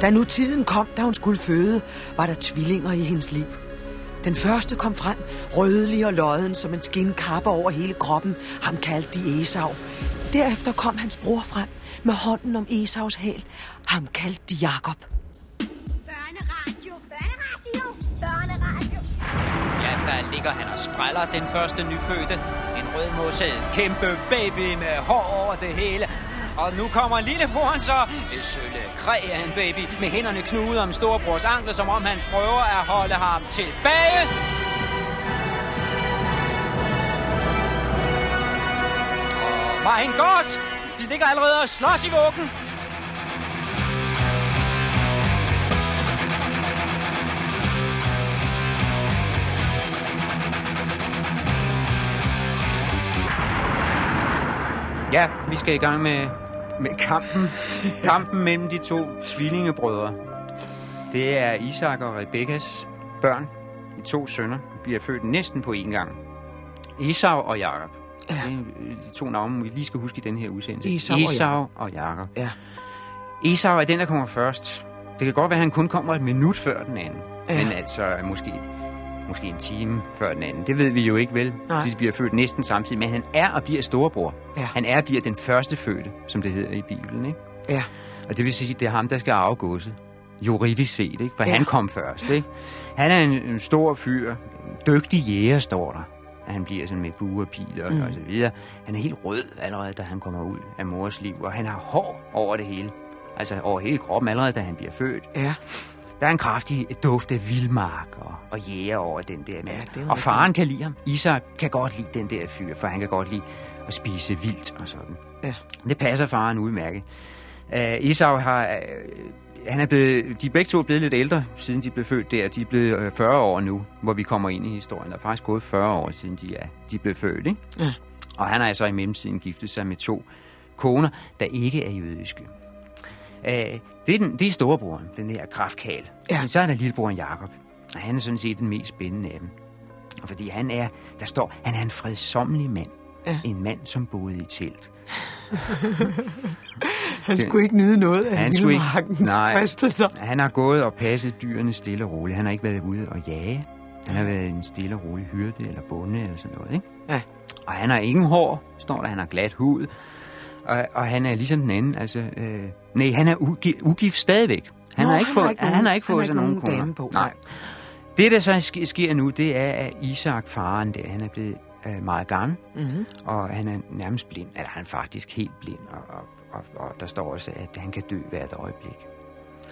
Da nu tiden kom, da hun skulle føde, var der tvillinger i hendes liv. Den første kom frem, rødlig og lodden som en skinkappe over hele kroppen. Ham kaldte de Esau. Derefter kom hans bror frem med hånden om Esaus hæl. Ham kaldte de Jakob. Børneradio, børneradio, børneradio. Ja, der ligger han og spræller den første nyfødte. En rødmosset kæmpe baby med hår over det hele. Og nu kommer lillebroren så, sølle kræ af en baby, med hænderne knudet om storebrors ankler, som om han prøver at holde ham tilbage. Og han godt! De ligger allerede og slås i vuggen. Ja, vi skal i gang med, med kampen. kampen mellem de to tvillingebrødre. Det er Isak og Rebekkas børn. De to sønner bliver født næsten på én gang. Esau og Jakob. Ja. Det er de to navne, vi lige skal huske i den her udsendelse. Esau og Esau og Jakob. Ja. Esau er den, der kommer først. Det kan godt være, at han kun kommer et minut før den anden. Ja. Men altså måske, måske en time før den anden. Det ved vi jo ikke vel. Nej. De bliver født næsten samtidig. Men han er og bliver storebror. Ja. Han er og bliver den første fødte, som det hedder i Bibelen. Ikke? Ja. Og det vil sige, at det er ham, der skal godset. Juridisk set, ikke? For Ja. han kom først. Ikke? Han er en, en stor fyr. En dygtig jæger, står der. Han bliver sådan med bue og piler mm. og så videre. Han er helt rød allerede, da han kommer ud af mors liv. Og han har hår over det hele. Altså over hele kroppen allerede, da han bliver født. Ja. Der er en kraftig duft af vildmark og, og jæger over den der mand. Ja, det er og faren kan lide ham. Isak kan godt lide den der fyr, for han kan godt lide at spise vildt og sådan. Ja. Det passer faren udmærket. Uh, Esau har... Uh, han er blevet, de er begge to blevet lidt ældre, siden de blev født der. De er blevet øh, 40 år nu, hvor vi kommer ind i historien. Der er faktisk gået 40 år, siden de er, de blev født. Ikke? Ja. Og han har altså i mellemtiden giftet sig med to koner, der ikke er jødiske. Uh, det, er den, det er storebroren, den her kraftkal. Ja. Men så er der lillebroren Jakob, og han er sådan set den mest spændende af dem. Og fordi han er, der står, han er en fredsommelig mand. Ja. En mand, som boede i telt. Han skulle ikke nyde noget af Han skulle ikke- nej. fristelser. Han har gået og passet dyrene stille og roligt. Han har ikke været ude og jage. Han har været en stille og rolig hyrde eller bonde eller sådan noget, ikke? Ja. Og han har ingen hår, står der. Han har glat hud. Og, og han er ligesom den anden, altså... Øh, nej, han er ugi, ugift stadigvæk. Han Nå, har ikke han fået, har ikke nogen- han har ikke fået sig nogen nogen koner. dame på, Nej. nej. Det, der så sk- sker nu, det er, at Isak, faren der, han er blevet øh, meget gammel. Mm-hmm. Og han er nærmest blind. Eller han er faktisk helt blind. Og, og, og, og der står også, at han kan dø hvert øjeblik.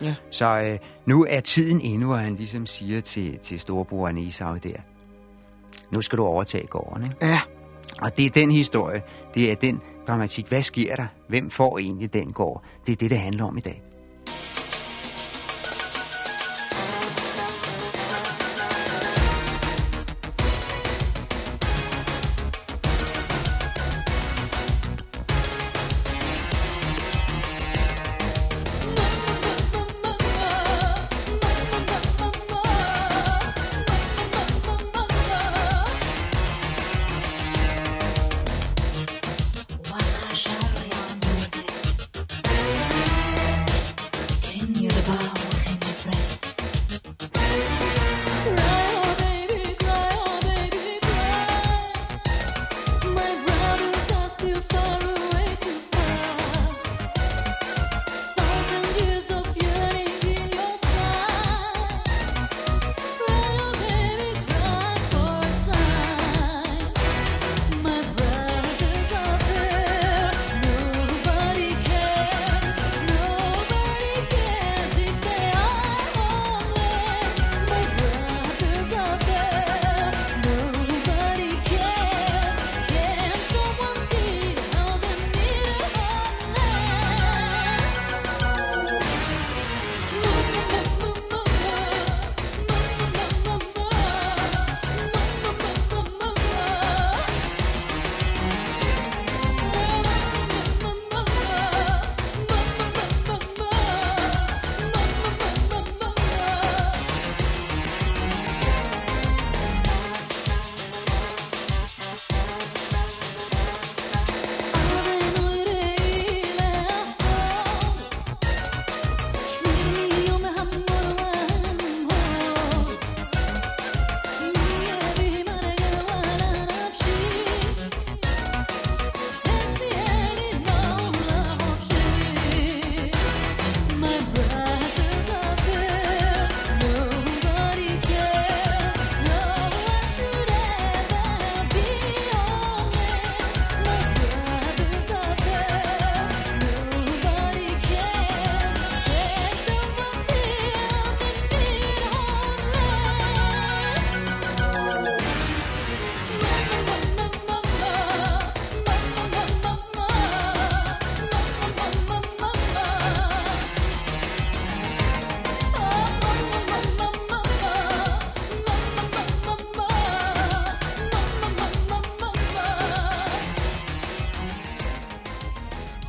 Ja. Så øh, nu er tiden endnu, og han ligesom siger til, til storebroren Esau der, nu skal du overtage gården, ikke? Ja. Og det er den historie, det er den dramatik. Hvad sker der? Hvem får egentlig den gård? Det er det, det handler om i dag.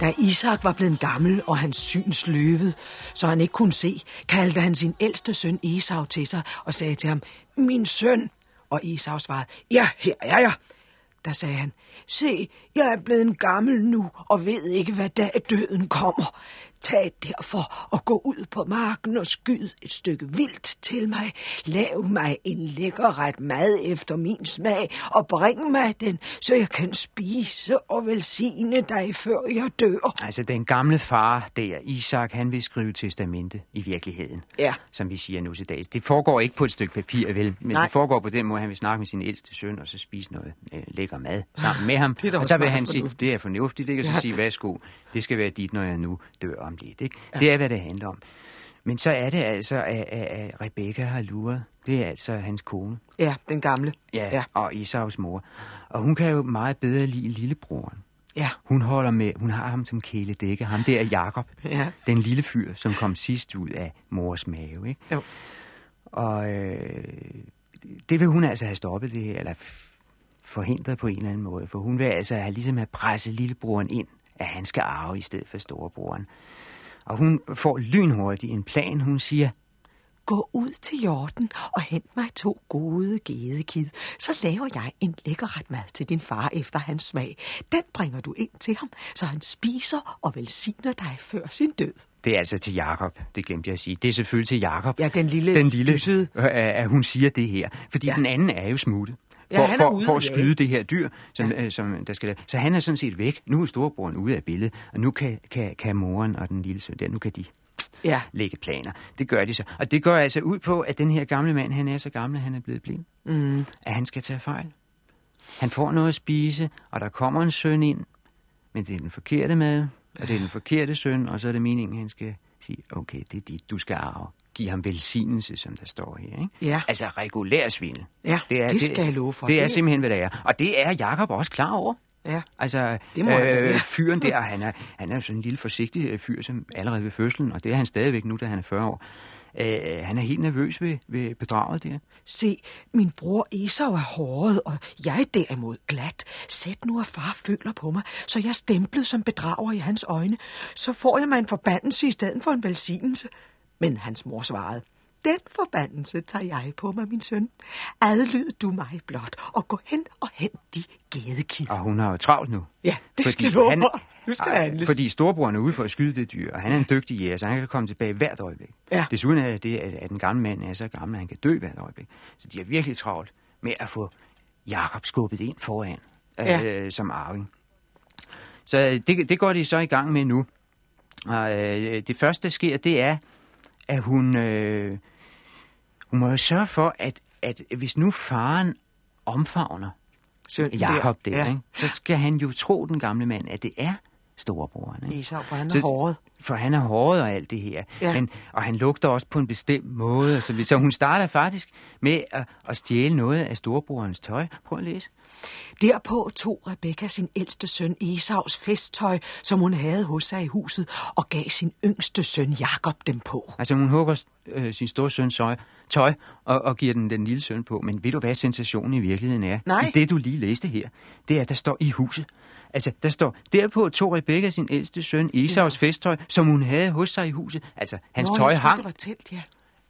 Da Isak var blevet gammel, og hans syn sløvet, så han ikke kunne se, kaldte han sin ældste søn Esau til sig og sagde til ham, Min søn. Og Esau svarede, Ja, her er jeg. Der sagde han, Se, jeg er blevet gammel nu og ved ikke, hvad dag døden kommer. Tag derfor og gå ud på marken og skyd et stykke vildt til mig. Lav mig en lækker ret mad efter min smag og bring mig den, så jeg kan spise og velsigne dig, før jeg dør. Altså, den gamle far der, Isak, han vil skrive testamente i virkeligheden. Ja. Som vi siger nu til dags. Det foregår ikke på et stykke papir, vel? Men Nej. det foregår på den måde, han vil snakke med sin ældste søn, og så spise noget øh, lækker mad sammen med ham. Det er og så vil han sige, det er fornuftigt, ikke? Og så Ja. sige, værsgo, det skal være dit, når jeg nu dør om lidt, ikke? Det er, hvad det handler om. Men så er det altså, at, at, Rebecca har luret. Det er altså hans kone. Ja, den gamle. Ja, Ja. og Isauks mor. Og hun kan jo meget bedre lide lillebroren. Ja. Hun holder med, hun har ham som kæledække. Ham der er Jakob. Ja. Den lille fyr, som kom sidst ud af mors mave, ikke? Jo. Og øh, det vil hun altså have stoppet det her, eller forhindret på en eller anden måde. For hun vil altså have, ligesom have presset lillebroren ind, at han skal arve i stedet for storebroren. Og hun får lynhurtigt en plan. Hun siger, Gå ud til jorden og hent mig to gode gedekid. Så laver jeg en lækker ret mad til din far efter hans smag. Den bringer du ind til ham, så han spiser og velsigner dig før sin død. det er altså til Jakob. Det glemte jeg at sige. Det er selvfølgelig til Jakob. Ja, den lille den lille dyssede. øh, at hun siger det her. Fordi. Ja. den anden er jo smuttet. Ja, For, han er for, ude for at skyde det her dyr, som, ja. øh, som der skal Så han er sådan set væk. Nu er storebroren ude af billedet, og nu kan, kan, kan moren og den lille søn der, nu kan de Ja. lægge planer. Det gør de så. Og det går altså ud på, at den her gamle mand, han er så gammel, han er blevet blind. Mm. At han skal tage fejl. Han får noget at spise, og der kommer en søn ind, men det er den forkerte mad, og det er den forkerte søn, og så er det meningen, at han skal sige, okay, det er dit, du skal arve. Giv ham velsignelse, som der står her. Ikke? Ja. Altså regulær svindel. Ja, det skal jeg love for. Det er Det- simpelthen, hvad det er. Og det er Jakob også klar over. Ja. Altså, Det må han da være. fyren der, han er, han er jo sådan en lille forsigtig øh, fyr, som allerede ved fødslen, og det er han stadigvæk nu, da han er 40 år. Øh, han er helt nervøs ved, ved bedraget der. Se, min bror Esau er hårdet, og jeg derimod glat. Sæt nu, at far føler på mig, så jeg er stemplet som bedrager i hans øjne. Så får jeg mig en forbandelse i stedet for en velsignelse. Men hans mor svarede, den forbandelse tager jeg på mig, min søn. Adlyd du mig blot, og gå hen og hent de gedekid. Og hun har jo travlt nu. Ja, det skal jeg love han. Nu skal Ej, handles. Fordi storebroren er ude for at skyde det dyr, og han er en dygtig jæger, så han kan komme tilbage hvert øjeblik. Ja. Desuden er det, at, at den gamle mand er så gammel, at han kan dø hvert øjeblik. Så de er virkelig travlt med at få Jakob skubbet ind foran Ja. øh, som arving. Så øh, det, det går de så i gang med nu. Og øh, det første, der sker, det er, at hun, øh, hun må jo sørge for, at, at hvis nu faren omfavner Søn Jakob der, ja. ikke? så skal han jo tro, den gamle mand, at det er storebroren. Ikke? Esau, for han er Så- hårdet. For han er hårdet og alt det her. Ja. Men, og han lugter også på en bestemt måde. Så, så hun starter faktisk med at, at stjæle noget af storebrorens tøj. Prøv at læse. Derpå tog Rebekka sin ældste søn Esaus festtøj, som hun havde hos sig i huset, og gav sin yngste søn Jakob dem på. Altså hun hugger øh, sin store søns tøj, tøj og, og giver den den lille søn på. Men ved du, hvad sensationen i virkeligheden er? Nej. I det, du lige læste her, det er, at der står i huset. Altså, der står, derpå tog Rebekka sin ældste søn Esaus ja. festtøj, som hun havde hos sig i huset. Altså, hans Nå, tøj jeg troede, hang. det var telt, ja.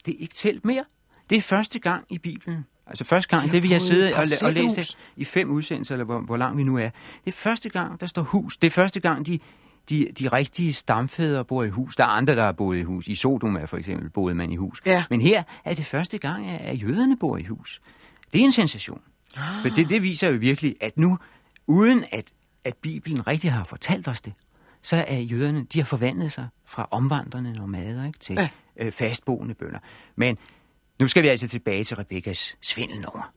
Det er ikke telt mere. Det er første gang i Bibelen. Altså første gang, De det vil jeg sidde og, og læse parcelhus. i fem udsendelser, eller hvor, hvor langt vi nu er. Det er første gang, der står hus. Det er første gang, de, de, de rigtige stamfædre bor i hus. Der er andre, der har boet i hus. I Sodoma for eksempel boede man i hus. Ja. Men her er det første gang, at jøderne bor i hus. Det er en sensation. Ah. For det, det viser jo virkelig, at nu, uden at, at Bibelen rigtig har fortalt os det, så er jøderne, de har forvandlet sig fra omvandrende nomader ikke, til ja. øh, fastboende bønder. Men nu skal vi altså tilbage til Rebekkas svindelnummer.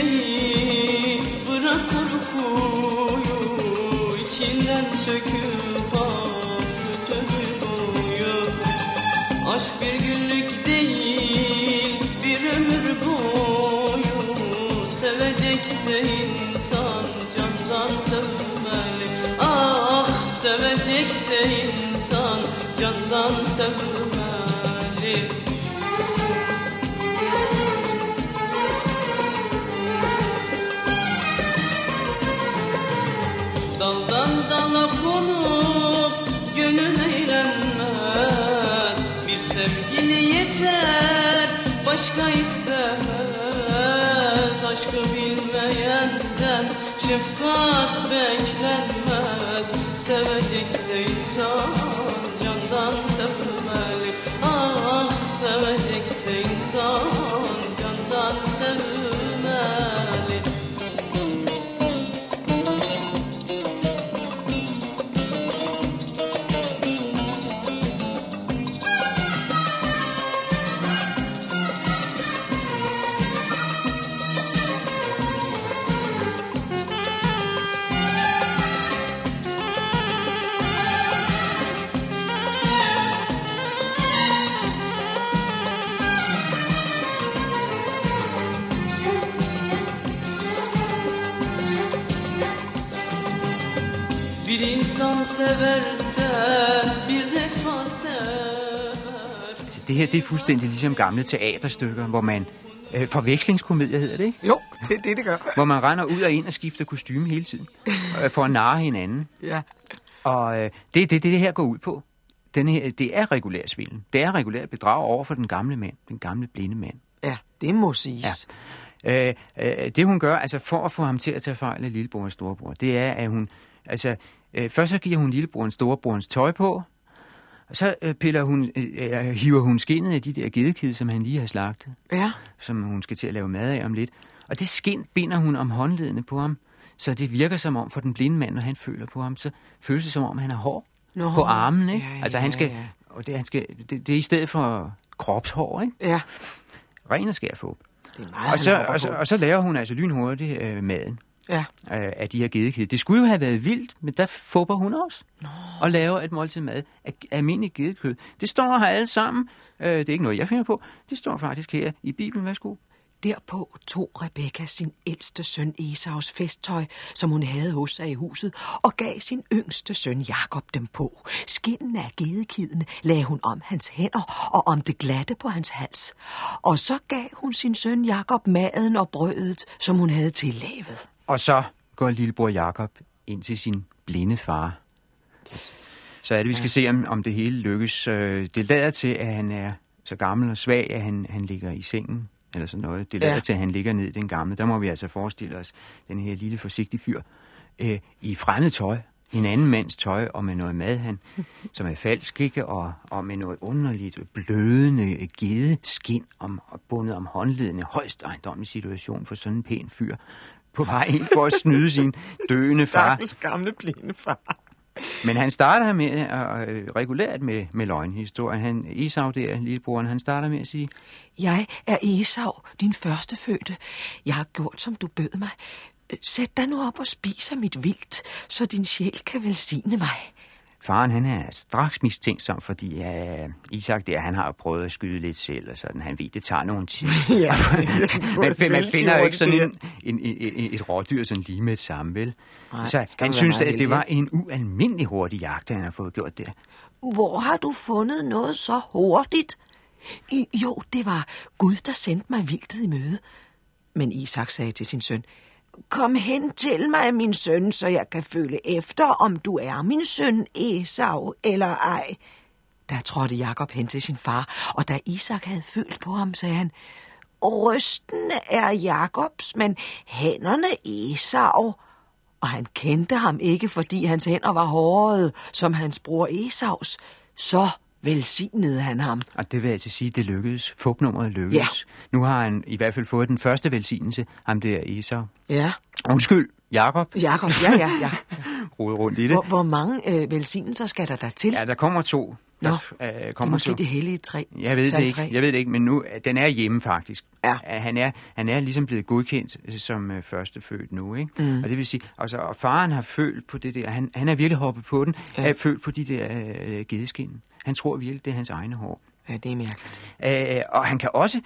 Düşünmeyi Bırak korkuyu içinden söküp al kötü boyu. Aşk bir günlük değil bir ömür boyu. Sevecekse insan candan sevmeli. Ah sevecekse insan candan sevmeli başka istemez Aşkı bilmeyenden şefkat beklenmez. Sevecekse insan candan sevmeli Ah sevecekse insan insan severse bir defa sever Så det her, det er fuldstændig ligesom gamle teaterstykker, hvor man... Øh, forvekslingskomedier hedder det, ikke? Jo, det er det, det gør. Hvor man render ud og ind og skifter kostume hele tiden. Øh, for at narre hinanden. Ja. Og øh, det er det, det her går ud på. Den her, det er regulær svindel. Det er regulær bedrag over for den gamle mand. Den gamle blinde mand. Ja, det må siges. Ja. Øh, øh, det hun gør, altså for at få ham til at tage fejl af lillebror og storebror, det er, at hun, altså, øh, først så giver hun lillebroren storebrorens tøj på, og så øh, piller hun, øh, øh, hiver hun skinnet af de der gedekid, som han lige har slagtet, Ja. som hun skal til at lave mad af om lidt. Og det skin binder hun om håndledene på ham, så det virker som om for den blinde mand, når han føler på ham, så føles det som om, han har hår Nå, på armen. Ikke? ja, altså ja, han skal, ja. og det, han skal, det, det er i stedet for kropshår, ikke? Ja. ren og skær få. Det er meget, Og så, og, så, og så laver hun altså lynhurtigt øh, maden Ja. øh, af de her gedekid. Det skulle jo have været vildt, men der fupper hun også. Nå. Og laver et måltid mad af almindelig gedekød. Det står her alle sammen. Øh, det er ikke noget, jeg finder på. Det står faktisk her i Bibelen. Værsgo. Derpå tog Rebekka sin ældste søn Esaus festtøj, som hun havde hos sig i huset, og gav sin yngste søn Jakob dem på. Skinnen af gedekidene lagde hun om hans hænder og om det glatte på hans hals. Og så gav hun sin søn Jakob maden og brødet, som hun havde tillavet. Og så går lillebror Jakob ind til sin blinde far. Så er det, vi skal se, om, om det hele lykkes. Øh, Det lader til, at han er så gammel og svag, at han, han ligger i sengen, eller sådan noget. Det lader Ja. til, at han ligger ned i den gamle. Der må vi altså forestille os den her lille forsigtige fyr øh, i fremmed tøj, en anden mands tøj, og med noget mad, han, som er falsk, ikke? Og, og med noget underligt blødende gedeskin om, bundet om håndledene. Højst ejendommelig situation for sådan en pæn fyr på vej ind for at snyde sin døende far. gamle blinde far. Men han starter med at øh, regulært med, med løgnhistorien. Han, Esau der, lillebroren, han starter med at sige, Jeg er Esau, din første fødte. Jeg har gjort, som du bød mig. Sæt dig nu op og spis af mit vildt, så din sjæl kan velsigne mig. Faren han er straks mistænksom, fordi ja, Isak der, han har prøvet at skyde lidt selv, og sådan, han ved, det tager nogen tid. Ja, man, man finder jo ikke sådan hurtigt, en, en, en, et rådyr sådan lige med et samme, vel? Nej, så skal han synes, at det var en ualmindelig hurtig jagt, han har fået gjort det. Hvor har du fundet noget så hurtigt? I, jo, det var Gud, der sendte mig vildtet i møde. Men Isak sagde til sin søn, Kom hen til mig, min søn, så jeg kan føle efter, om du er min søn Esau eller ej. Der trådte Jakob hen til sin far, og da Isak havde følt på ham, sagde han, Rysten er Jakobs, men hænderne Esau. Og han kendte ham ikke, fordi hans hænder var hårede, som hans bror Esaus. Så velsignede han ham. Og det vil altså sige, det lykkedes. Fupnummeret lykkedes. Nu har han i hvert fald fået den første velsignelse, ham der Esau. Ja, Undskyld, Jakob. Jakob, ja, ja, ja. Rode rundt i det. Hvor, hvor mange øh, velsignelser skal der der til? Ja, der kommer to. Nå, der, øh, det er kommer måske til- det hellige træ. Jeg ved det ikke. Jeg ved det ikke, men nu den er hjemme faktisk. Ja. Øh, Han er han er ligesom blevet godkendt øh, som øh, førstefødt nu, ikke? Mm. Og det vil sige, altså, og faren har følt på det der. Han, han er virkelig hoppet på den. Ja. Ja. Er følt på de der øh, gedeskin. Han tror virkelig, det er hans egne hår. Ja, det er mærkeligt. Øh, og han kan også...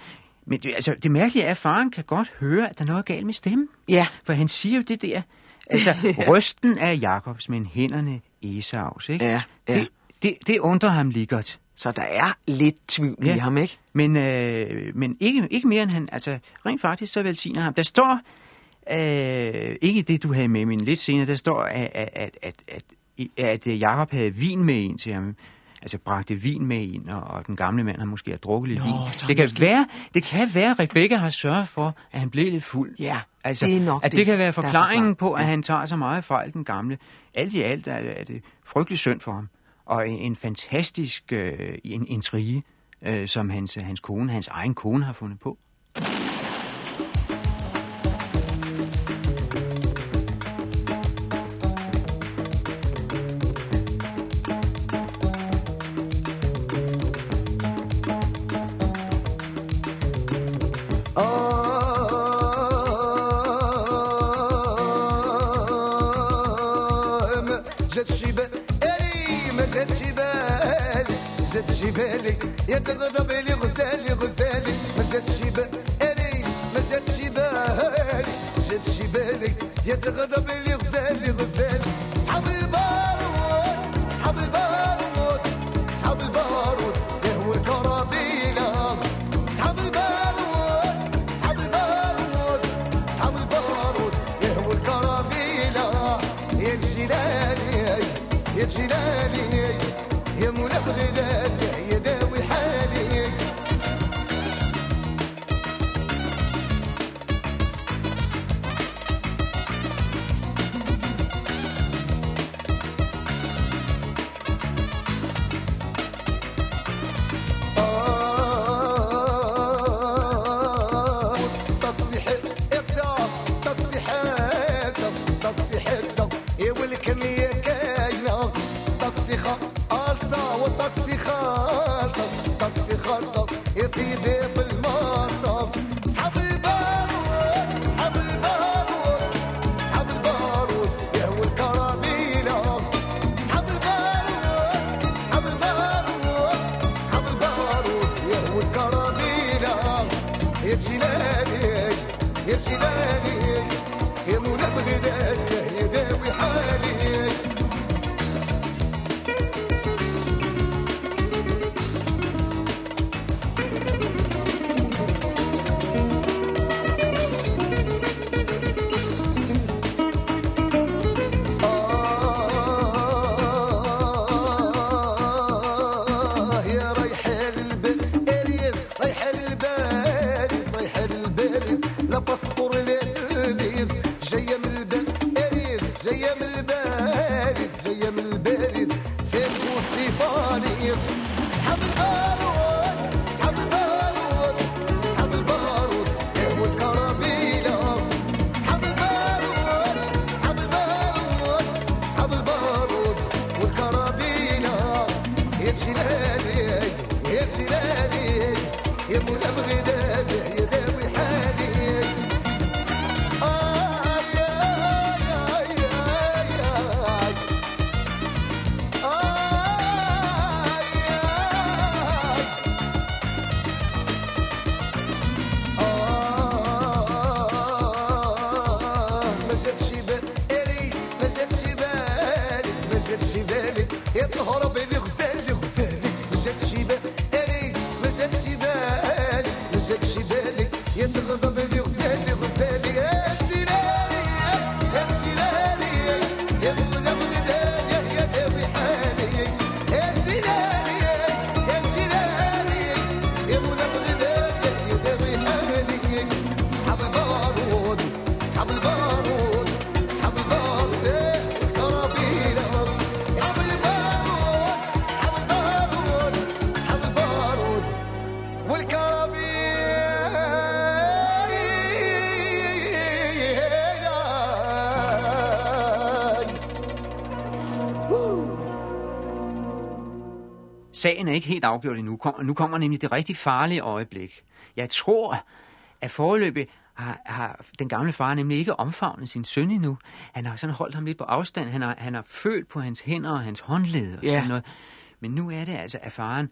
Men det, altså, det mærkelige er, at faren kan godt høre, at der er noget galt med stemmen. Ja. For han siger jo det der. Altså, røsten er Jakobs, men hænderne Esaus, ikke? Ja, ja. Det, det, det undrer ham lige godt. Så der er lidt tvivl Ja. i ham, ikke? Men, øh, men ikke, ikke mere end han, altså rent faktisk så velsigner ham. Der står, øh, ikke det du havde med, men lidt senere, der står, at, at, at, at, at, Jacob havde vin med ind til ham. Altså bragte vin med ind, og, og den gamle mand har måske har drukket lidt Nå, vin. Det kan, måske- være, det kan være, at Rebecca har sørget for, at han blev lidt fuld. Ja, altså, det er nok at det, det, kan være forklaringen. på, at Ja. han tager så meget fejl, den gamle. Alt i alt er, er det frygtelig synd for ham. Og en, en fantastisk øh, en intrige, øh, som hans, hans kone, hans egen kone har fundet på. زاد شبال أي ما زاد شبال زاد شبالي يا تغضب لي غزالي غزالي ما زاد شبال أي ما زاد شبال زاد شبالي يا تغضب لي غزالي غزالي جلالي يا مولاي بغداد يا جلالي يا جلالي يا بغداد يا داوي حالي. Sagen er ikke helt afgjort endnu. Kom, nu kommer nemlig det rigtig farlige øjeblik. Jeg tror, at foreløbig har, har den gamle far nemlig ikke omfavnet sin søn endnu. Han har sådan holdt ham lidt på afstand. Han har, han har følt på hans hænder og hans håndled og Ja. sådan noget. Men nu er det altså, at faren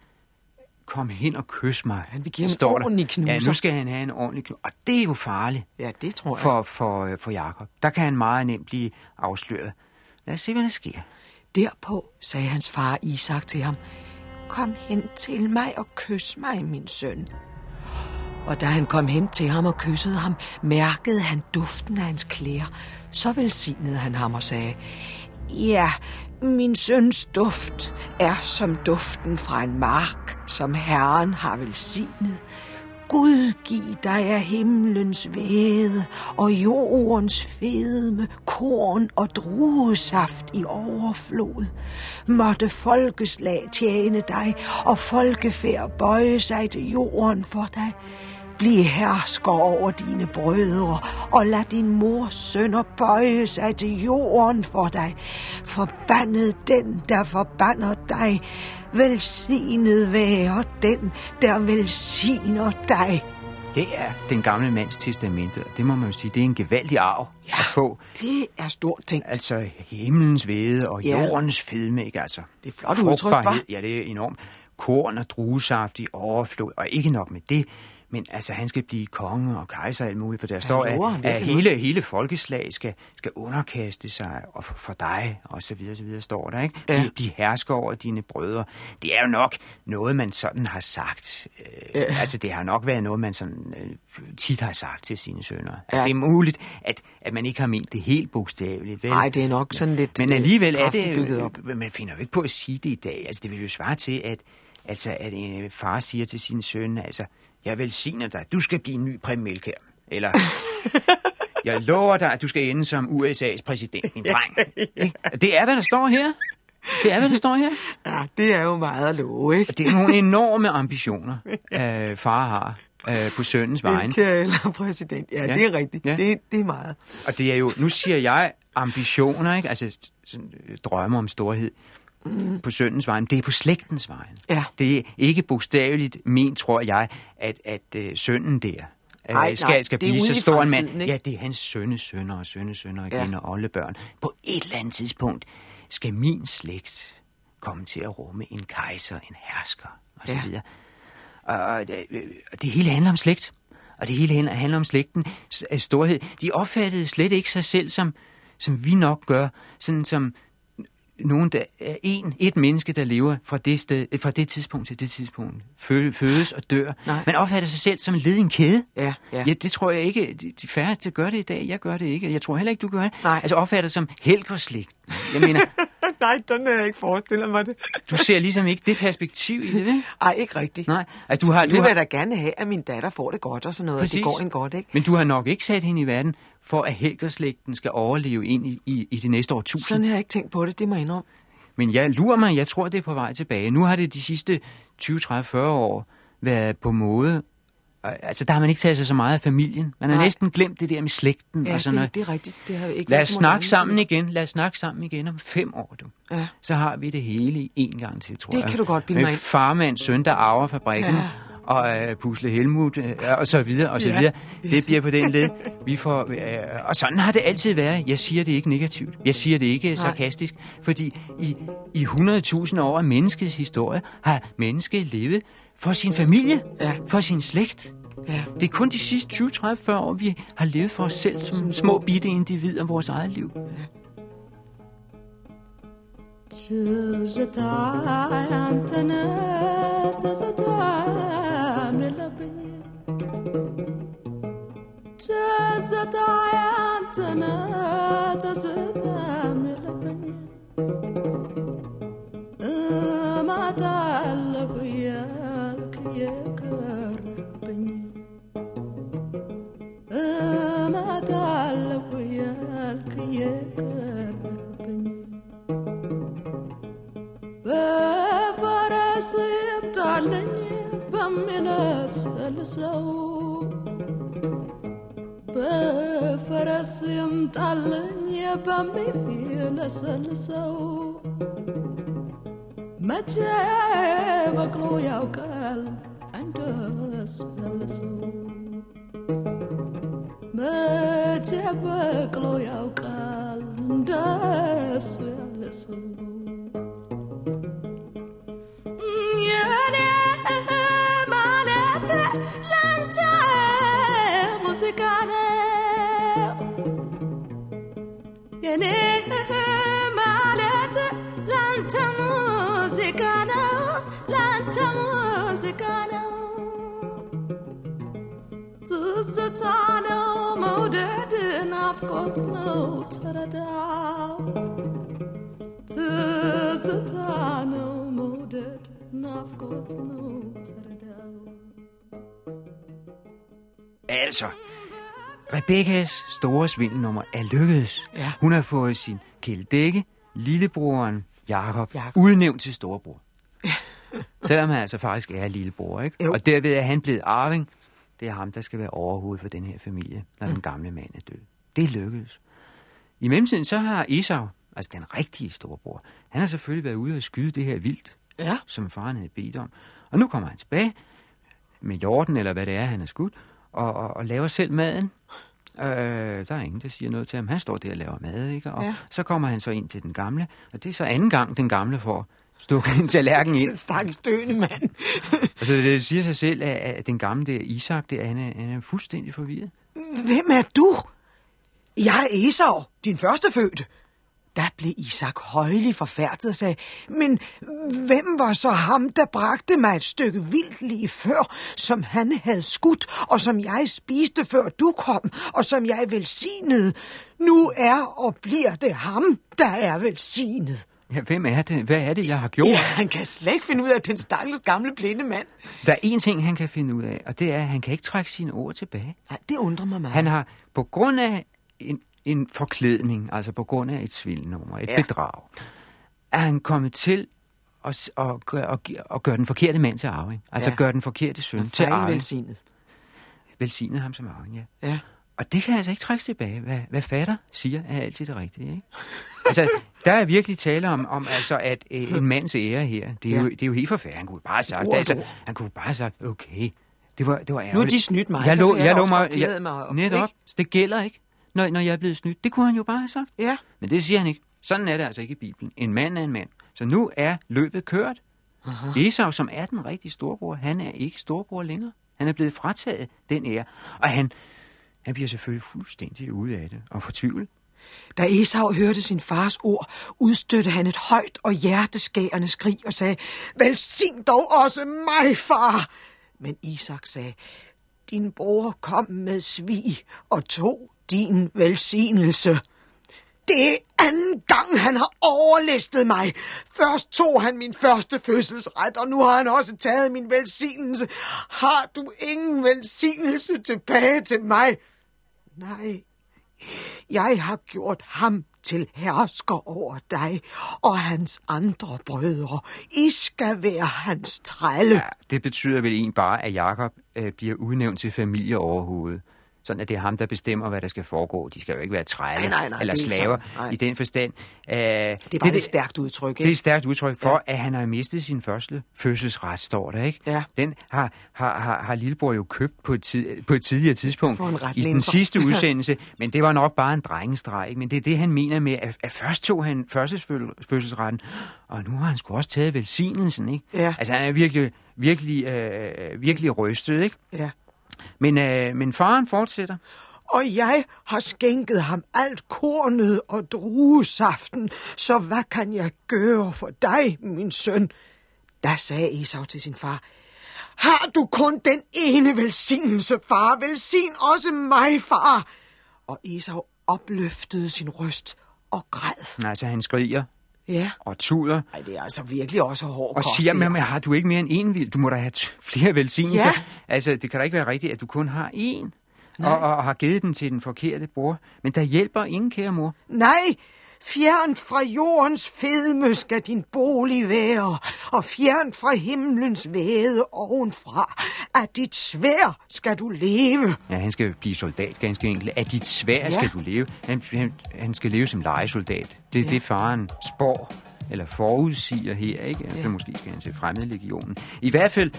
kom hen og kys mig. Han vil give ham en ordentlig knuser. Ja, nu skal han have en ordentlig knus. Og det er jo farligt Ja, det tror jeg. for, for, øh, for Jakob. Der kan han meget nemt blive afsløret. Lad os se, hvad der sker. Derpå sagde hans far Isak til ham, Kom hen til mig og kys mig, min søn. Og da han kom hen til ham og kyssede ham, mærkede han duften af hans klæder. Så velsignede han ham og sagde, Ja, min søns duft er som duften fra en mark, som Herren har velsignet. Gud giv dig af himlens væde og jordens fedme, korn og druesaft i overflod. Måtte folkeslag tjene dig, og folkefærd bøje sig til jorden for dig. Bliv hersker over dine brødre, og lad din mors sønner bøje sig til jorden for dig. Forbandet den, der forbander dig. Velsignet være den, der velsigner dig. Det er den gamle mands testamente, og det må man jo sige, det er en gevaldig arv ja. at få. Det er stort tænkt. Altså himlens væde og Ja. jordens fedme, ikke altså? Det er flot udtryk, hva'? Ja, det er enormt. Korn og druesaft i overflod, og ikke nok med det, men altså han skal blive konge og kejser og alt muligt, for der står, lover ham at, at hele, hele folkeslag skal, skal underkaste sig og for, for dig, og så videre, så videre, står der, ikke? Ja. De, de hersker over dine brødre. Det er jo nok noget, man sådan har sagt. Øh, Altså, det har nok været noget, man sådan øh, tit har sagt til sine sønner. Altså, Ja. det er muligt, at, at man ikke har ment det helt bogstaveligt, vel? Nej, det er nok sådan lidt Men øh, alligevel er det, bygget op. man finder jo ikke på at sige det i dag. Altså, det vil jo svare til, at, altså, at en øh, far siger til sin søn, altså, jeg velsigner dig, du skal blive en ny præmælkær. Eller, jeg lover dig, at du skal ende som USA's præsident, min dreng. Ikke? Det er, hvad der står her. Det er, hvad der står her. Ja, det er jo meget at love, ikke? Det er nogle enorme ambitioner, øh, far har øh, på sønnens. Ikke eller præsident. Ja, Ja. ja. det er rigtigt. Ja. Ja. Det, det er meget. Og det er jo, nu siger jeg ambitioner, ikke? Altså sådan, øh, drømme om storhed mm. på søndens vejen. Det er på slægtens vejen. Ja. Det er ikke bogstaveligt ment, tror jeg, at, at øh, sønnen der øh, Nej, skal, nej, skal blive så stor en mand. ikke? Ja, det er hans sønnes sønner og sønnes sønner igen Ja. og oldebørn. På et eller andet tidspunkt skal min slægt komme til at rumme en kejser, en hersker og så Ja. videre. Og det, det hele handler om slægt. Og det hele handler- om slægtens storhed. De opfattede slet ikke sig selv som, som vi nok gør, sådan som nogen, der er en, et menneske, der lever fra det, sted, øh, fra det tidspunkt til det tidspunkt, fø- fødes og dør. Nej. Man opfatter sig selv som et led i en kæde. Ja, ja. ja det tror jeg ikke, de, de færreste gør det i dag. Jeg gør det ikke. Jeg tror heller ikke, du gør det. Nej. Altså opfatter som helgerslægt. Jeg mener, Nej, sådan har jeg ikke forestillet mig det. du ser ligesom ikke det perspektiv i det, vel? Ej, ikke rigtigt. Nej, altså, du har, Det du vil har, jeg da gerne have, at min datter får det godt og sådan noget. Præcis. Det går en godt, ikke? Men du har nok ikke sat hende i verden, for at helgerslægten skal overleve ind i, i, i de næste årtusind. Sådan har jeg ikke tænkt på det, det må jeg indrømme. Men jeg lurer mig, jeg tror, det er på vej tilbage. Nu har det de sidste 20, 30, 40 år været på mode. Og, Altså, der har man ikke taget sig så meget af familien. Man har Nej. næsten glemt det der med slægten Ja, og sådan noget. det, det er rigtigt. Det har ikke Lad os snakke sammen igen. Lad os snakke sammen igen om fem år, du. Ja. Så har vi det hele en gang til, tror Det jeg. kan du godt bilde Med mig farmand, søn, der arver fabrikken. Ja. Og øh, Pusle Helmut, øh, og så videre, og så Ja. videre. Det bliver på den led. Vi får, øh, og sådan har det altid været. Jeg siger det ikke negativt. Jeg siger det ikke sarkastisk. Fordi i, i 100.000 år af menneskets historie har mennesket levet for sin familie, ja. for sin slægt. Ja. Det er kun de sidste 20 30 år, vi har levet for os selv som små bitte individer af vores eget liv. Ja. تزتع يا انت تزتع በሚለሰልሰው በፈረስ ይምጣልኝ በሚለሰልሰው መቼ በቅሎ ያውቃል ናፍቆት ነው ተረዳው ትዝታ ነው መውደድ ናፍቆት ነው ተረዳው Altså, Rebekkas store svindelnummer er lykkedes. Ja. Hun har fået sin kæledække, lillebroren Jakob, Jakob. udnævnt til storebror. Selvom han altså faktisk er lillebror, ikke? Jo. Og derved er han blevet arving. Det er ham, der skal være overhoved for den her familie, når Mm. den gamle mand er død. Det lykkedes. I mellemtiden så har Esau, altså den rigtige storebror, han har selvfølgelig været ude og skyde det her vildt, Ja. som faren havde bedt om. Og nu kommer han tilbage med jorden, eller hvad det er, han har skudt, og, og, og laver selv maden. Øh, der er ingen, der siger noget til ham. Han står der og laver mad, ikke? Og Ja. så kommer han så ind til den gamle, og det er så anden gang, den gamle får stukket en tallerken ind. Stakkels døende mand. Altså, det siger sig selv, at, at den gamle der, Isak, der, han, er, han er fuldstændig forvirret. Hvem er du? Jeg er Esau, din første fødte. Der blev Isak højlig forfærdet og sagde, men hvem var så ham, der bragte mig et stykke vildt lige før, som han havde skudt, og som jeg spiste før du kom, og som jeg velsignede? Nu er og bliver det ham, der er velsignet. Ja, hvem er det? Hvad er det, jeg har gjort? Ja, han kan slet ikke finde ud af den stakkels gamle blinde mand. Der er én ting, han kan finde ud af, og det er, at han kan ikke trække sine ord tilbage. Ja, det undrer mig meget. Han har på grund af en, en forklædning, altså på grund af et svindnummer, et Ja. bedrag, er han kommet til at, at, gøre, at, at gøre den forkerte mand til arving. Altså Ja. gøre den forkerte søn til arving. velsignet. Velsigne ham som arving, ja. Ja. Og det kan altså ikke trækkes tilbage. Hvad, hvad fatter siger, er altid det rigtige, ikke? altså, der er virkelig tale om, om altså, at øh, en mands ære her, det er, Ja. jo, det er jo helt forfærdeligt. Han kunne bare have sagt, er et altså, han kunne bare have sagt, okay, det var, det var ærgerligt. Nu har de snydt mig, jeg så lå, jeg jeg lå mig, tillade mig at- Netop, ikke? det gælder ikke, når, når jeg er blevet snydt. Det kunne han jo bare have sagt. Ja. Men det siger han ikke. Sådan er det altså ikke i Bibelen. En mand er en mand. Så nu er løbet kørt. Aha. Esau, som er den rigtige storbror, han er ikke storbror længere. Han er blevet frataget den ære. Og han, han bliver selvfølgelig fuldstændig ude af det og fortvivlet. Da Esau hørte sin fars ord, udstødte han et højt og hjerteskærende skrig og sagde, Velsign dog også mig, far! Men Isak sagde, Din bror kom med svig og tog din velsignelse. Det er anden gang, han har overlistet mig. Først tog han min første fødselsret, og nu har han også taget min velsignelse. Har du ingen velsignelse tilbage til mig? Nej, jeg har gjort ham til hersker over dig og hans andre brødre. I skal være hans trælle. Ja, det betyder vel egentlig bare, at Jakob øh, bliver udnævnt til familieoverhovedet. Sådan at det er ham, der bestemmer, hvad der skal foregå. De skal jo ikke være trælle Nej, nej, nej, eller det er ikke slaver. Nej. i den forstand. Øh, det er Det bare et stærkt udtryk, Det er et ikke? stærkt udtryk for, ja. at han har mistet sin første fødselsret, står der, ikke? Ja. Den har, har, har, har Lillebror jo købt på et, tid, på et tidligere tidspunkt i den mindre. sidste udsendelse, men det var nok bare en drengestreg, ikke? Men det er det, han mener med, at, at først tog han fødselsretten, og nu har han sgu også taget velsignelsen, ikke? Ja. Altså, han er virkelig, virkelig, øh, virkelig rystet, ikke? Ja. Men, øh, men faren fortsætter. Og jeg har skænket ham alt kornet og druesaften, så hvad kan jeg gøre for dig, min søn? Da sagde Esau til sin far, har du kun den ene velsignelse, far? Velsign også mig, far. Og Esau opløftede sin røst og græd. Altså, han skriger Ja. og tuder, Ej, det er altså virkelig også hård og kost, siger, men, har du ikke mere end en vild? Du må da have flere velsignelser. Ja. Altså, det kan da ikke være rigtigt, at du kun har én. Og, og, og har givet den til den forkerte bror. Men der hjælper ingen, kære mor. Nej, fjernt fra jordens fedme skal din bolig være, og fjernt fra himlens væde ovenfra. Af dit svær skal du leve. Ja, han skal blive soldat, ganske enkelt. Af dit svær Ja. skal du leve. Han, han, han skal leve som legesoldat. Det er ja. det, faren spår eller forudsiger her, ikke? Altså, Ja. Måske skal han til fremmedlegionen. I hvert fald,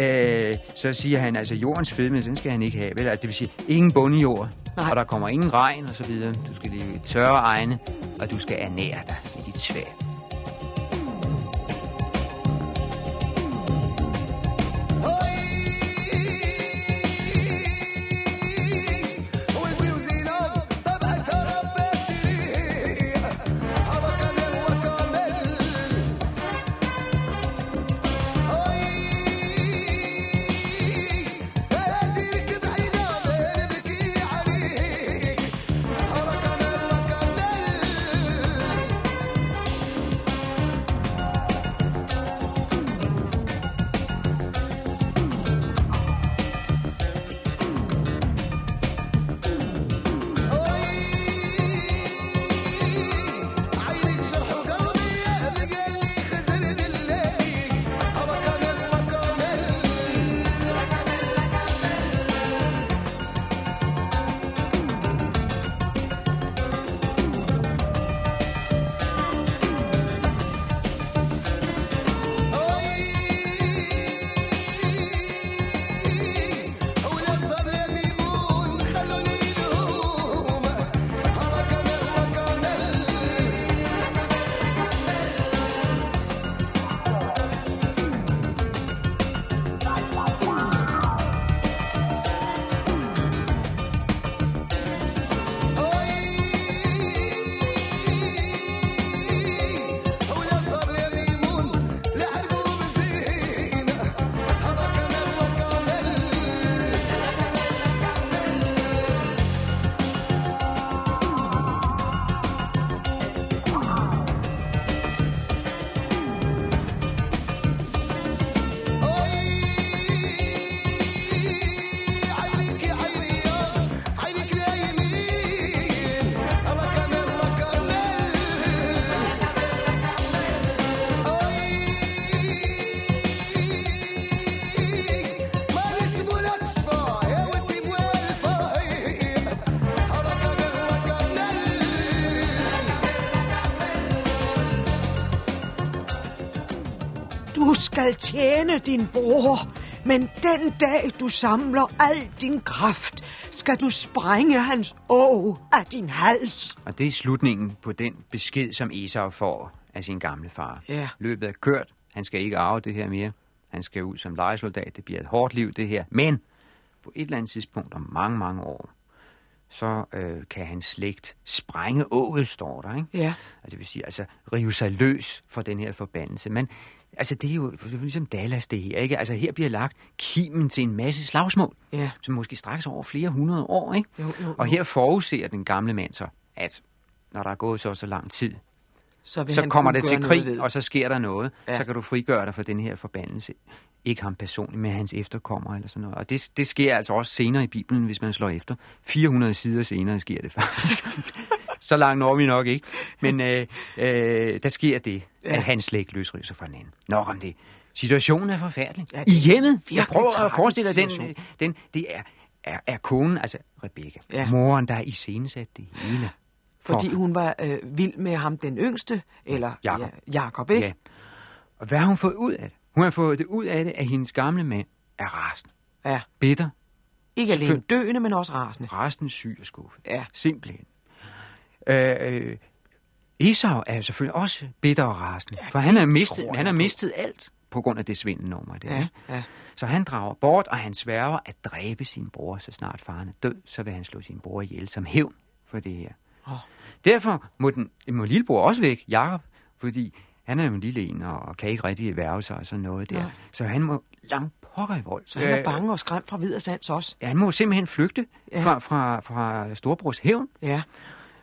øh, så siger han, altså jordens fedme, den skal han ikke have. Vel? Altså, det vil sige, ingen bundjord, Nej. og der kommer ingen regn og så videre. Du skal leve i tørre egne, og du skal ernære dig med dit svær. Skal tjene din bror, men den dag du samler al din kraft, skal du sprænge hans å af din hals. Og det er slutningen på den besked, som Esau får af sin gamle far. Ja. Løbet er kørt. Han skal ikke arve det her mere. Han skal ud som legesoldat. Det bliver et hårdt liv, det her. Men på et eller andet tidspunkt om mange, mange år, så øh, kan hans slægt sprænge ået, står der. Ikke? Ja. Og det vil sige, altså rive sig løs fra den her forbandelse. Men altså, det er jo det er ligesom Dallas, det her. Ikke? Altså, her bliver lagt kimen til en masse slagsmål, Ja. som måske strækker over flere hundrede år. Ikke? Jo, jo, Og jo. her forudser den gamle mand så, at når der er gået så så lang tid, Så, så kommer det til krig, og så sker der noget. Ja. Så kan du frigøre dig fra den her forbandelse. Ikke ham personligt, men hans efterkommer eller sådan noget. Og det, det sker altså også senere i Bibelen, hvis man slår efter. 400 sider senere sker det faktisk. så langt når vi nok ikke. Men øh, øh, der sker det, Ja. at hans slægt løsriver sig fra hinanden. Nok om det. Situationen er forfærdelig. Ja, det I hjemmet, jeg prøver at forestille dig, den, situation. den, det er, er, er konen, altså Rebecca, Ja. moren, der er iscenesat det hele. For- Fordi hun var øh, vild med ham, den yngste, eller Jakob. Ja, Jakob ikke? Ja. Og hvad har hun fået ud af det? Hun har fået det ud af det, at hendes gamle mand er rasende, ja. bitter, Ikke alene døende, men også rasende. rasende, syg og skuffet. Ja. Simpelthen. Øh, øh, Esau er selvfølgelig også bitter og rasende, Ja, for han har mistet, tror han har mistet alt på grund af det svindelnummer. Der, Ja, ja. Så han drager bort, og han sværger at dræbe sin bror, så snart faren er død, så vil han slå sin bror ihjel som hævn for det her. Åh. Derfor må, den, må lillebror også væk, Jakob, fordi han er jo en lille en og kan ikke rigtig værve sig og sådan noget der. Nej. Så han må langt pokker i vold. Så han er Øh, bange og skræmt fra videre sans også. Ja, han må simpelthen flygte Ja. ja. fra, fra, fra Storbrors hævn. Ja.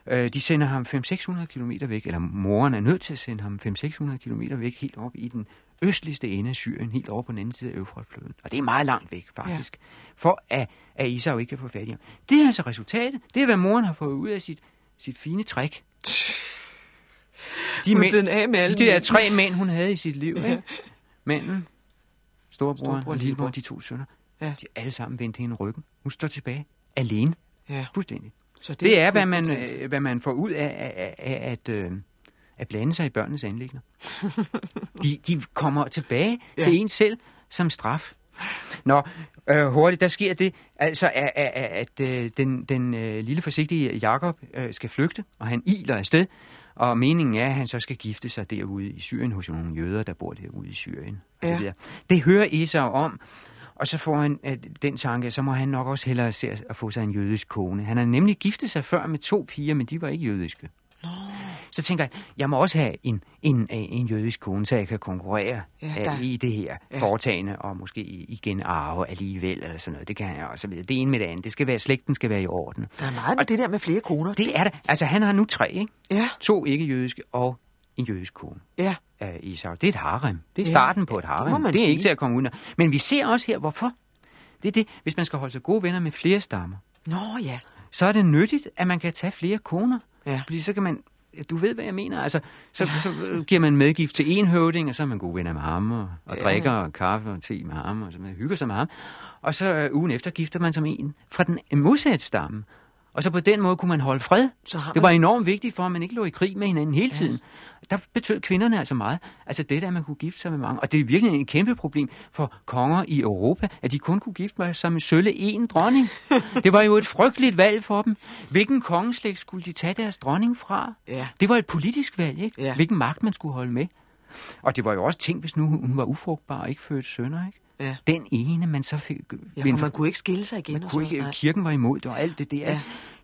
Øh, de sender ham 500-600 km væk, eller moren er nødt til at sende ham 500-600 km væk, helt op i den østligste ende af Syrien, helt over på den anden side af Øfratfloden. Og det er meget langt væk, faktisk, ja. for at, at Isau ikke kan få fat i ham. Det er altså resultatet. Det er, hvad moren har fået ud af sit, sit fine træk. De, blevet af med alle de der mænd. tre mænd, hun havde i sit liv. Ikke? Manden, storebror Storebror og lillebror, de to sønner. Ja. De alle sammen vendt hende ryggen. Hun står tilbage alene. ja. Fuldstændig. Så Det er, hvad man, betalt. øh, hvad man får ud af, af, af at, øh, at blande sig i børnenes anlægner. de, de kommer tilbage ja. Til en selv som straf. Nå, øh, hurtigt, der sker det, altså, at, at, at, at øh, den, den øh, lille forsigtige Jakob øh, skal flygte, og han iler afsted, og meningen er, at han så skal gifte sig derude i Syrien hos nogle jøder, der bor derude i Syrien. Ja. Det hører Esau om, og så får han øh, den tanke, så må han nok også hellere se at få sig en jødisk kone. Han har nemlig giftet sig før med to piger, men de var ikke jødiske. Så tænker jeg, jeg må også have en, en, en jødisk kone, så jeg kan konkurrere Ja, der- i det her Ja. foretagende, og måske igen arve alligevel, eller sådan noget. Det kan jeg også vide. Det ene med det andet. Det skal være, slægten skal være i orden. Der er meget med det der med flere koner. Det er det. Altså, han har nu tre, ikke? Ja, To ikke-jødiske og en jødisk kone ja. af Esau. Det er et harem. Det er Ja, starten på et det harem. må man det er sige. ikke til at komme ud af. Men vi ser også her, hvorfor. Det er det, hvis man skal holde sig gode venner med flere stammer, Nå ja. så er det nyttigt, at man kan tage flere koner. Ja. Fordi så kan man... Du ved, hvad jeg mener. Altså, så, så øh, giver man medgift til en høvding, og så er man gode venner med ham, og, og Ja. drikker kaffe og te med ham, og så man hygger sig med ham. Og så øh, ugen efter gifter man sig med en fra den modsatte stamme. Og så på den måde kunne man holde fred. Så har Det var man- enormt vigtigt for, at man ikke lå i krig med hinanden hele tiden. Der betød kvinderne altså meget. Altså det der, at man kunne gifte sig med mange. Og det er virkelig et kæmpe problem for konger i Europa, at de kun kunne gifte sig med sølle en dronning. Det var jo et frygteligt valg for dem. Hvilken kongeslægt skulle de tage deres dronning fra? Ja. Det var et politisk valg, ikke? Ja. Hvilken magt man skulle holde med. Og det var jo også ting, hvis nu hun var ufrugtbar og ikke fødte sønner, ikke? Ja. Den ene, man så fik... Ja, for man kunne ikke skille sig igen. Man og kunne ikke, nej. kirken var imod det og alt det der. Ja.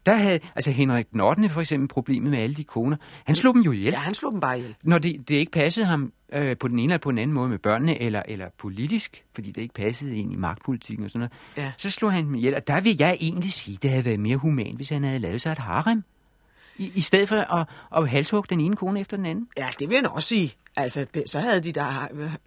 Der havde, altså Henrik 8. for eksempel problemet med alle de koner. Han slog dem jo ihjel. Ja, han slog dem bare ihjel. Når det, det ikke passede ham øh, på den ene eller på den anden måde med børnene, eller, eller politisk, fordi det ikke passede ind i magtpolitikken og sådan noget, Ja. så slog han dem ihjel. Og der vil jeg egentlig sige, det havde været mere humant, hvis han havde lavet sig et harem. I, i stedet for at, at halshugge den ene kone efter den anden. Ja, det vil jeg også sige. Altså, det, så havde de da,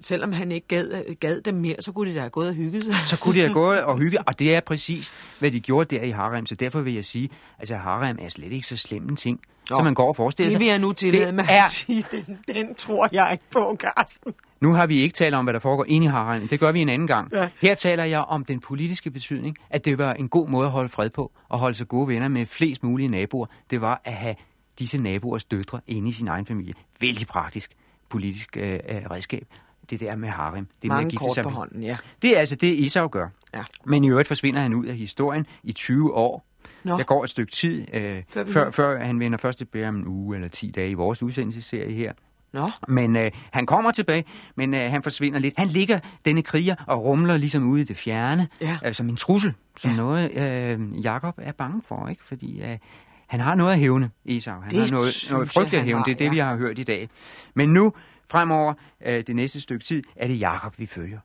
selvom han ikke gad, gad dem mere, så kunne de da have gået og hygget sig. Så kunne de have gået og hygge, og det er præcis, hvad de gjorde der i harem. Så derfor vil jeg sige, altså harem er slet ikke så slem en ting, Nå, som man går og forestiller Det sig. vil jeg nu tillade Det mig er- at sige. Den, den tror jeg ikke på, Karsten. Nu har vi ikke talt om, hvad der foregår inde i harem. Det gør vi en anden gang. Ja. Her taler jeg om den politiske betydning, at det var en god måde at holde fred på, og holde sig gode venner med flest mulige naboer. Det var at have disse naboers døtre inde i sin egen familie. Vældig praktisk politisk øh, øh, redskab. Det der med harem. Det med at Mange kort sig på hånden, ja. Det er altså det, Esau gør. Ja. Men i øvrigt forsvinder han ud af historien i 20 år. Nå. Der går et stykke tid, øh, Før før, han vender først tilbage om en uge eller 10 dage i vores udsendelsesserie her. Nå, Men øh, han kommer tilbage, men øh, han forsvinder lidt. Han ligger, denne kriger, og rumler ligesom ude i det fjerne, Ja. øh, som en trussel, som ja. noget, øh, Jakob er bange for, ikke? Fordi øh, han har noget at hævne, Esau. Han Det har noget, noget frygteligt at hævne. har, Det er det, ja. vi har hørt i dag. Men nu, fremover, øh, det næste stykke tid, er det Jakob, vi følger.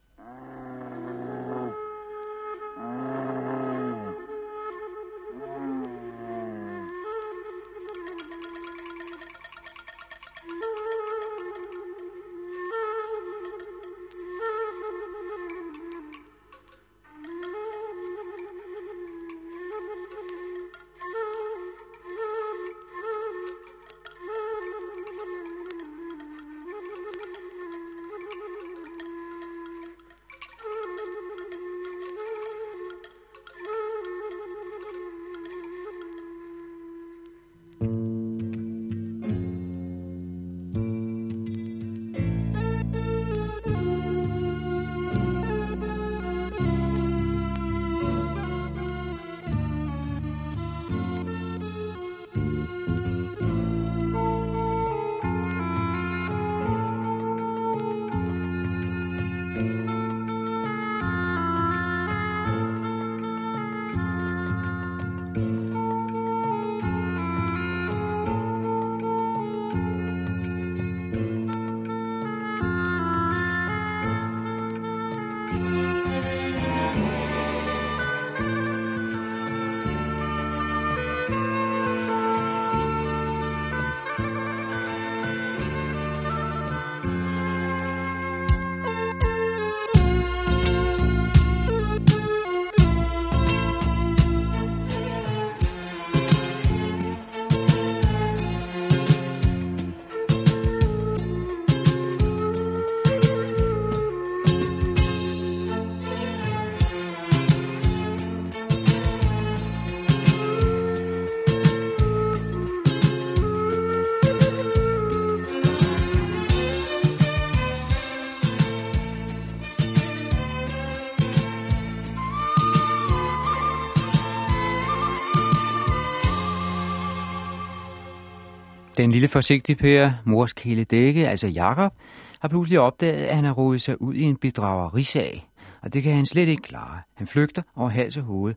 Den lille forsigtige Per, mors kæledække, altså Jakob, har pludselig opdaget, at han har rodet sig ud i en bedragerisag. Og det kan han slet ikke klare. Han flygter over hals og hoved.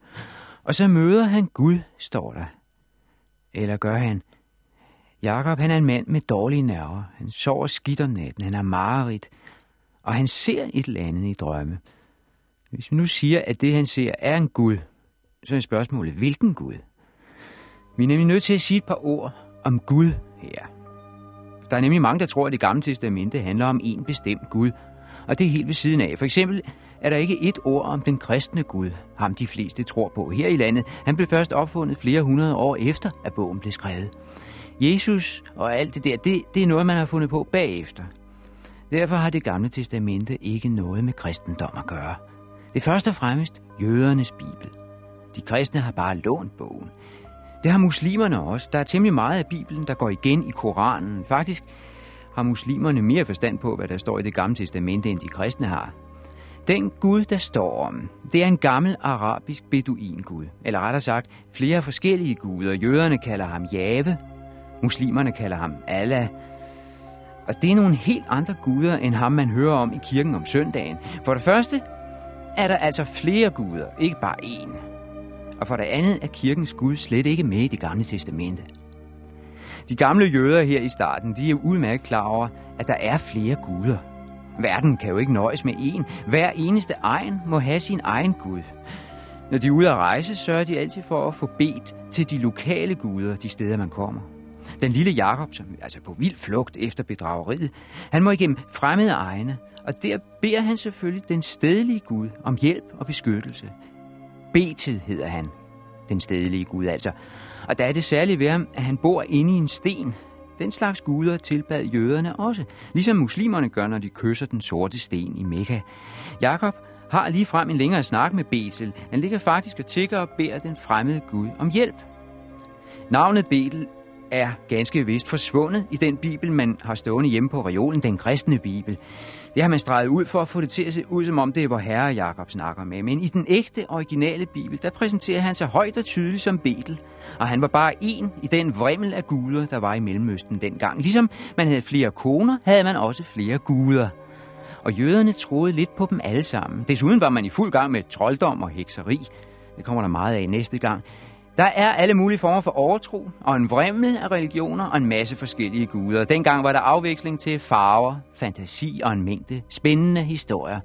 Og så møder han Gud, står der. Eller gør han? Jakob han er en mand med dårlige nerver. Han sover skidt om natten. Han er mareridt. Og han ser et eller andet i drømme. Hvis vi nu siger, at det han ser er en Gud, så er spørgsmålet, hvilken Gud? Vi er nemlig nødt til at sige et par ord om Gud her. Der er nemlig mange, der tror, at det gamle testamente handler om en bestemt Gud, og det er helt ved siden af. For eksempel er der ikke et ord om den kristne Gud, ham de fleste tror på her i landet. Han blev først opfundet flere hundrede år efter, at bogen blev skrevet. Jesus og alt det der, det, det er noget, man har fundet på bagefter. Derfor har det gamle testamente ikke noget med kristendom at gøre. Det er først og fremmest jødernes bibel. De kristne har bare lånt bogen. Det har muslimerne også. Der er temmelig meget af Bibelen, der går igen i Koranen. Faktisk har muslimerne mere forstand på, hvad der står i det gamle testamente, end de kristne har. Den Gud, der står om, det er en gammel arabisk beduin-gud. Eller rettere sagt, flere forskellige guder. Jøderne kalder ham Jave, muslimerne kalder ham Allah. Og det er nogle helt andre guder, end ham man hører om i kirken om søndagen. For det første er der altså flere guder, ikke bare én. Og for det andet er kirkens Gud slet ikke med i det gamle testamente. De gamle jøder her i starten, de er udmærket klar over, at der er flere guder. Verden kan jo ikke nøjes med én. Hver eneste egen må have sin egen Gud. Når de er ude at rejse, sørger de altid for at få bedt til de lokale guder, de steder man kommer. Den lille Jakob, som er altså på vild flugt efter bedrageriet, han må igennem fremmede egne, og der beder han selvfølgelig den stedlige Gud om hjælp og beskyttelse. Betel hedder han, den stedlige Gud altså. Og der er det særlige ved ham, at han bor inde i en sten. Den slags guder tilbad jøderne også, ligesom muslimerne gør, når de kysser den sorte sten i Mekka. Jakob har lige frem en længere snak med Betel. Han ligger faktisk og tigger og beder den fremmede Gud om hjælp. Navnet Betel er ganske vist forsvundet i den bibel, man har stående hjemme på reolen, den kristne bibel. Det har man streget ud for at få det til at se ud, som om det er vor herre Jakob snakker med. Men i den ægte, originale bibel, der præsenterer han sig højt og tydeligt som Betel. Og han var bare en i den vrimmel af guder, der var i Mellemøsten dengang. Ligesom man havde flere koner, havde man også flere guder. Og jøderne troede lidt på dem alle sammen. Desuden var man i fuld gang med trolddom og hekseri. Det kommer der meget af næste gang. Der er alle mulige former for overtro, og en vrimmel af religioner og en masse forskellige guder. Dengang var der afveksling til farver, fantasi og en mængde spændende historier.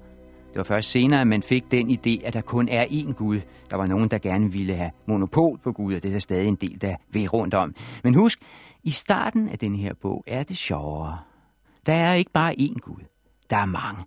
Det var først senere, at man fik den idé, at der kun er én Gud. Der var nogen, der gerne ville have monopol på Gud, og det er der stadig en del, der ved rundt om. Men husk, i starten af den her bog er det sjovere. Der er ikke bare én Gud. Der er mange.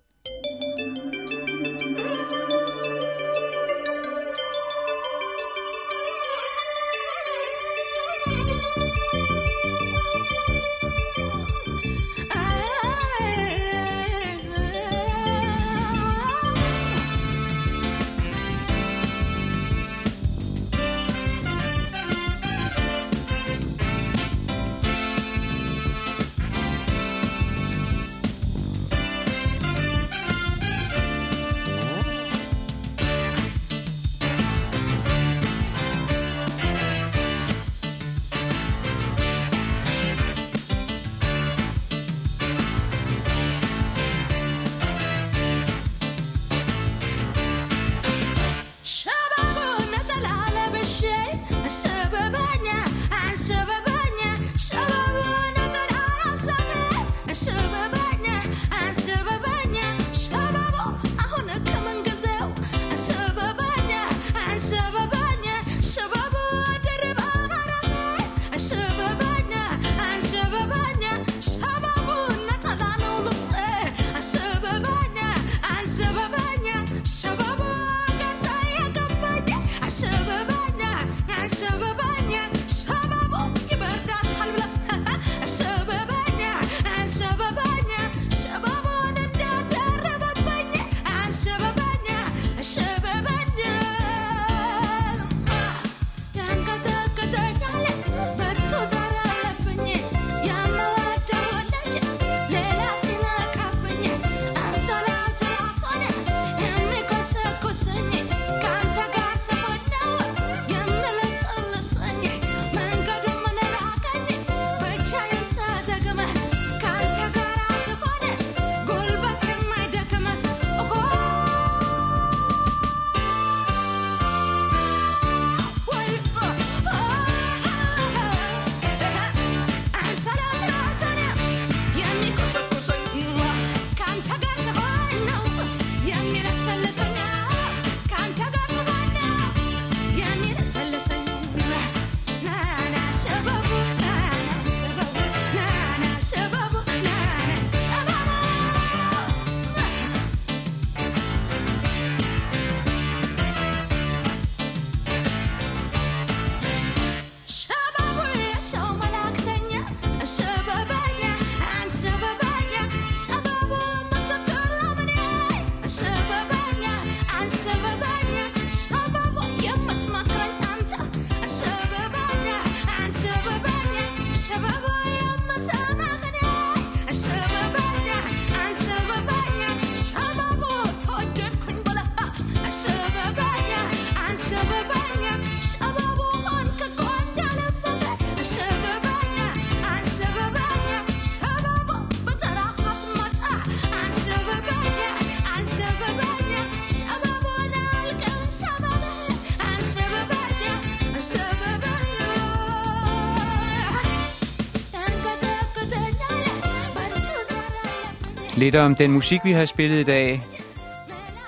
Lidt om den musik, vi har spillet i dag.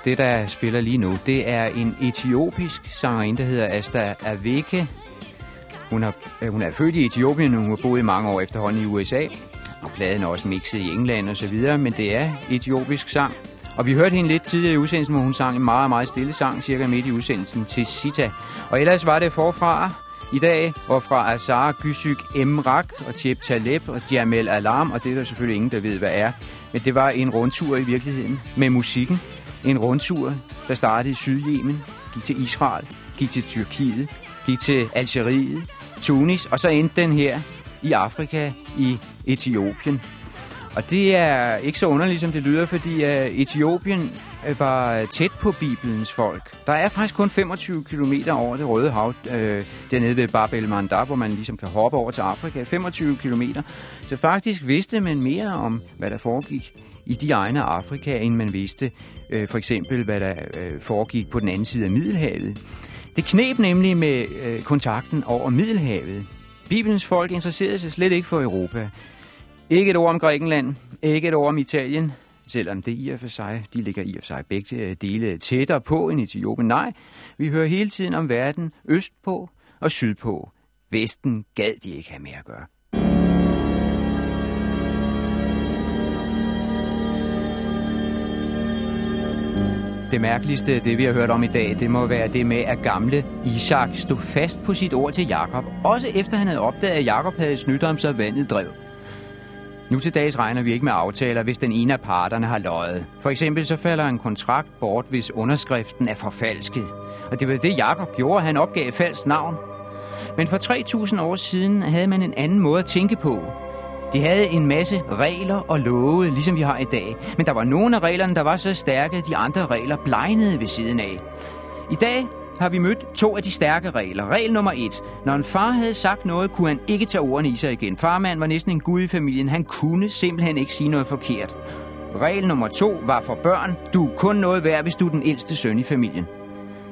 Det, der spiller lige nu, det er en etiopisk sangerinde, der hedder Asta Aveke. Hun, har, øh, hun er født i Etiopien, og hun har boet i mange år efterhånden i USA. Og pladen er også mixet i England og så videre, men det er etiopisk sang. Og vi hørte hende lidt tidligere i udsendelsen, hvor hun sang en meget, meget stille sang, cirka midt i udsendelsen til Sita. Og ellers var det forfra i dag, og fra Azar, Gysyk, Emrak og Tjep Taleb og Jamel Alarm, og det er der selvfølgelig ingen, der ved, hvad er. Men det var en rundtur i virkeligheden med musikken. En rundtur, der startede i Sydjemen, gik til Israel, gik til Tyrkiet, gik til Algeriet, Tunis, og så endte den her i Afrika, i Etiopien. Og det er ikke så underligt, som det lyder, fordi øh, Etiopien Øh, var tæt på Bibelens folk. Der er faktisk kun 25 km over det Røde Hav, øh, dernede ved Bab el Mandab, hvor man ligesom kan hoppe over til Afrika. 25 km. Så faktisk vidste man mere om, hvad der foregik i de egne af Afrika, end man vidste øh, for eksempel, hvad der øh, foregik på den anden side af Middelhavet. Det knep nemlig med øh, kontakten over Middelhavet. Bibelens folk interesserede sig slet ikke for Europa. Ikke et ord om Grækenland, ikke et ord om Italien, selvom det i og for sig, de ligger i og for sig begge øh, dele tættere på end Etiopien. Nej, vi hører hele tiden om verden østpå og sydpå. Vesten gad de ikke have mere at gøre. Det mærkeligste, det vi har hørt om i dag, det må være det med, at gamle Isak stod fast på sit ord til Jakob, også efter han havde opdaget, at Jakob havde snydt ham, så vandet drev. Nu til dags regner vi ikke med aftaler, hvis den ene af parterne har løjet. For eksempel så falder en kontrakt bort, hvis underskriften er forfalsket. Og det var det, Jakob gjorde. Han opgav falsk navn. Men for 3.000 år siden havde man en anden måde at tænke på. De havde en masse regler og love, ligesom vi har i dag. Men der var nogle af reglerne, der var så stærke, at de andre regler blegnede ved siden af. I dag har vi mødt to af de stærke regler. Regel nummer et. Når en far havde sagt noget, kunne han ikke tage ordene i sig igen. Farmand var næsten en gud i familien. Han kunne simpelthen ikke sige noget forkert. Regel nummer to var for børn. Du er kun noget værd, hvis du er den ældste søn i familien.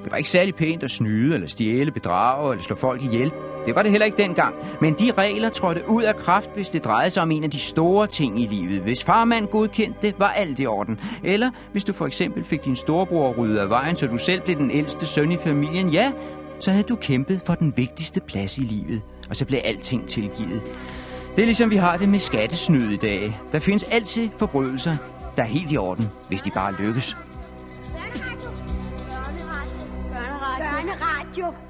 Det var ikke særlig pænt at snyde, eller stjæle, bedrage eller slå folk ihjel. Det var det heller ikke dengang. Men de regler trådte ud af kraft, hvis det drejede sig om en af de store ting i livet. Hvis farmand godkendte det, var alt i orden. Eller hvis du for eksempel fik din storebror ryddet af vejen, så du selv blev den ældste søn i familien, ja, så havde du kæmpet for den vigtigste plads i livet. Og så blev alting tilgivet. Det er ligesom vi har det med skattesnyd i dag. Der findes altid forbrydelser, der er helt i orden, hvis de bare lykkes. Børneradio.